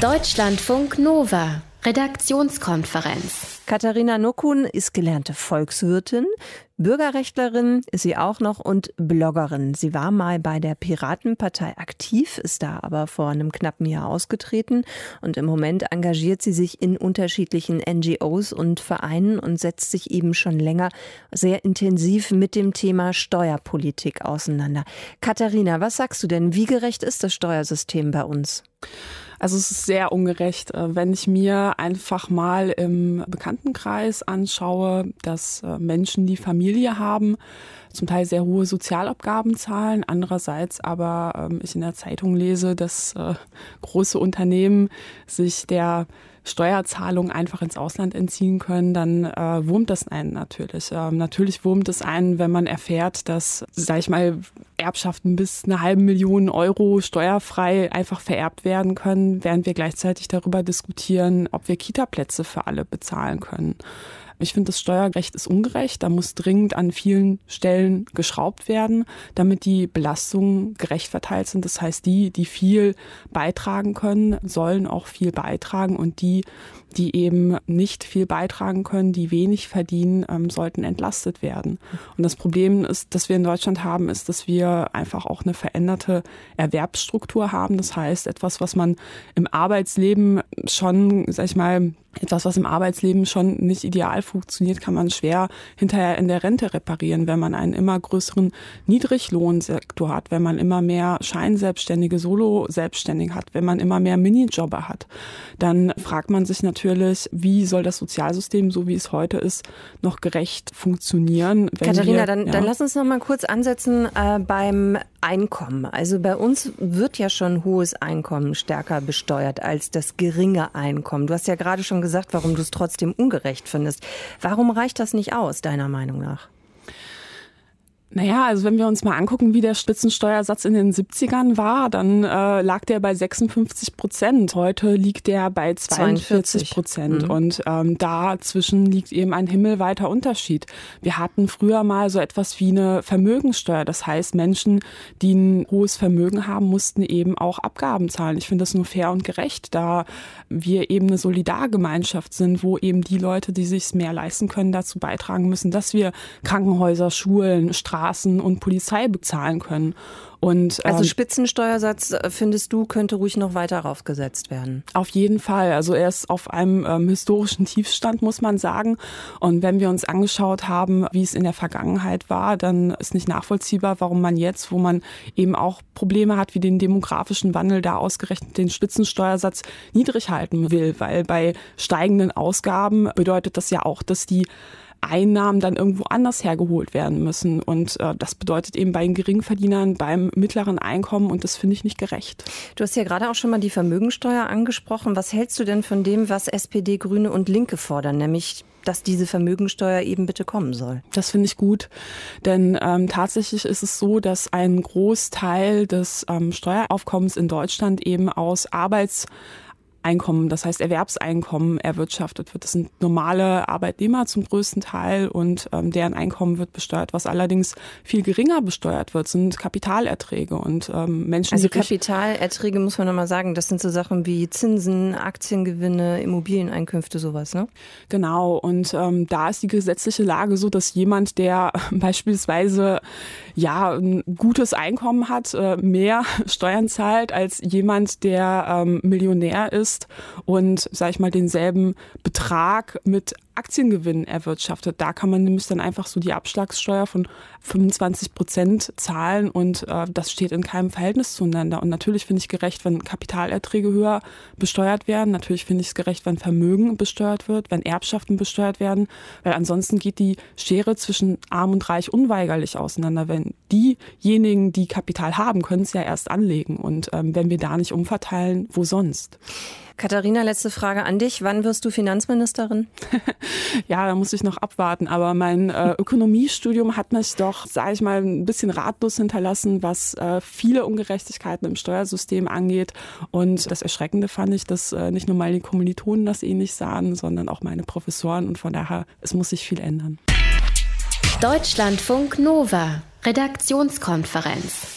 Deutschlandfunk Nova, Redaktionskonferenz. Katharina Nokun ist gelernte Volkswirtin, Bürgerrechtlerin ist sie auch noch und Bloggerin. Sie war mal bei der Piratenpartei aktiv, ist da aber vor einem knappen Jahr ausgetreten und im Moment engagiert sie sich in unterschiedlichen NGOs und Vereinen und setzt sich eben schon länger sehr intensiv mit dem Thema Steuerpolitik auseinander. Katharina, was sagst du denn? Wie gerecht ist das Steuersystem bei uns? Also es ist sehr ungerecht, äh, wenn ich mir einfach mal im Bekanntenkreis anschaue, dass äh, Menschen, die Familie haben, zum Teil sehr hohe Sozialabgaben zahlen, andererseits aber ähm, ich in der Zeitung lese, dass äh, große Unternehmen sich der Steuerzahlungen einfach ins Ausland entziehen können, dann äh, wurmt das einen natürlich. Ähm, natürlich wurmt es einen, wenn man erfährt, dass, sag ich mal, Erbschaften bis eine halbe Million Euro steuerfrei einfach vererbt werden können, während wir gleichzeitig darüber diskutieren, ob wir Kita-Plätze für alle bezahlen können. Ich finde, das Steuerrecht ist ungerecht. Da muss dringend an vielen Stellen geschraubt werden, damit die Belastungen gerecht verteilt sind. Das heißt, die, die viel beitragen können, sollen auch viel beitragen und die, die eben nicht viel beitragen können, die wenig verdienen, ähm, sollten entlastet werden. Und das Problem ist, dass wir in Deutschland haben, ist, dass wir einfach auch eine veränderte Erwerbsstruktur haben. Das heißt, etwas, was man im Arbeitsleben schon, sag ich mal, etwas, was im Arbeitsleben schon nicht ideal funktioniert, kann man schwer hinterher in der Rente reparieren, wenn man einen immer größeren Niedriglohnsektor hat, wenn man immer mehr Scheinselbstständige, Solo-Selbstständige hat, wenn man immer mehr Minijobber hat. Dann fragt man sich natürlich, wie soll das Sozialsystem, so wie es heute ist, noch gerecht funktionieren? Katharina, wir, dann, ja. dann lass uns noch mal kurz ansetzen äh, beim Einkommen. Also bei uns wird ja schon hohes Einkommen stärker besteuert als das geringe Einkommen. Du hast ja gerade schon gesagt, warum du es trotzdem ungerecht findest. Warum reicht das nicht aus, deiner Meinung nach? Naja, also wenn wir uns mal angucken, wie der Spitzensteuersatz in den 70ern war, dann äh, lag der bei 56 Prozent. Heute liegt der bei 42 Prozent. Mhm. Und ähm, dazwischen liegt eben ein himmelweiter Unterschied. Wir hatten früher mal so etwas wie eine Vermögenssteuer. Das heißt, Menschen, die ein hohes Vermögen haben, mussten eben auch Abgaben zahlen. Ich finde das nur fair und gerecht, da wir eben eine Solidargemeinschaft sind, wo eben die Leute, die sich mehr leisten können, dazu beitragen müssen, dass wir Krankenhäuser, Schulen, Straßen, Straßen und Polizei bezahlen können. Und, also ähm, Spitzensteuersatz, äh, findest du, könnte ruhig noch weiter raufgesetzt werden? Auf jeden Fall. Also er ist auf einem ähm, historischen Tiefstand, muss man sagen. Und wenn wir uns angeschaut haben, wie es in der Vergangenheit war, dann ist nicht nachvollziehbar, warum man jetzt, wo man eben auch Probleme hat wie den demografischen Wandel, da ausgerechnet den Spitzensteuersatz niedrig halten will. Weil bei steigenden Ausgaben bedeutet das ja auch, dass die Einnahmen dann irgendwo anders hergeholt werden müssen. Und äh, das bedeutet eben bei den Geringverdienern beim mittleren Einkommen und das finde ich nicht gerecht. Du hast ja gerade auch schon mal die Vermögensteuer angesprochen. Was hältst du denn von dem, was SPD, Grüne und Linke fordern, nämlich dass diese Vermögensteuer eben bitte kommen soll. Das finde ich gut, denn ähm, tatsächlich ist es so, dass ein Großteil des ähm, Steueraufkommens in Deutschland eben aus Arbeits Einkommen, das heißt Erwerbseinkommen erwirtschaftet wird. Das sind normale Arbeitnehmer zum größten Teil und ähm, deren Einkommen wird besteuert. Was allerdings viel geringer besteuert wird, sind Kapitalerträge und ähm, Menschen. Also Kapitalerträge muss man nochmal sagen, das sind so Sachen wie Zinsen, Aktiengewinne, Immobilieneinkünfte, sowas, ne? Genau. Und ähm, da ist die gesetzliche Lage so, dass jemand, der beispielsweise ja ein gutes Einkommen hat, äh, mehr Steuern zahlt als jemand, der ähm, Millionär ist ist und, sag ich mal, denselben Betrag mit Aktiengewinn erwirtschaftet. Da kann man nämlich dann einfach so die Abschlagssteuer von 25 Prozent zahlen und äh, das steht in keinem Verhältnis zueinander. Und natürlich finde ich gerecht, wenn Kapitalerträge höher besteuert werden. Natürlich finde ich es gerecht, wenn Vermögen besteuert wird, wenn Erbschaften besteuert werden, weil ansonsten geht die Schere zwischen Arm und Reich unweigerlich auseinander. Wenn diejenigen, die Kapital haben, können es ja erst anlegen. Und ähm, wenn wir da nicht umverteilen, wo sonst? Katharina, letzte Frage an dich. Wann wirst du Finanzministerin? ja, da muss ich noch abwarten. Aber mein äh, Ökonomiestudium hat mich doch, sage ich mal, ein bisschen ratlos hinterlassen, was äh, viele Ungerechtigkeiten im Steuersystem angeht. Und das Erschreckende fand ich, dass äh, nicht nur meine Kommilitonen das ähnlich sahen, sondern auch meine Professoren. Und von daher, es muss sich viel ändern. Deutschlandfunk Nova, Redaktionskonferenz.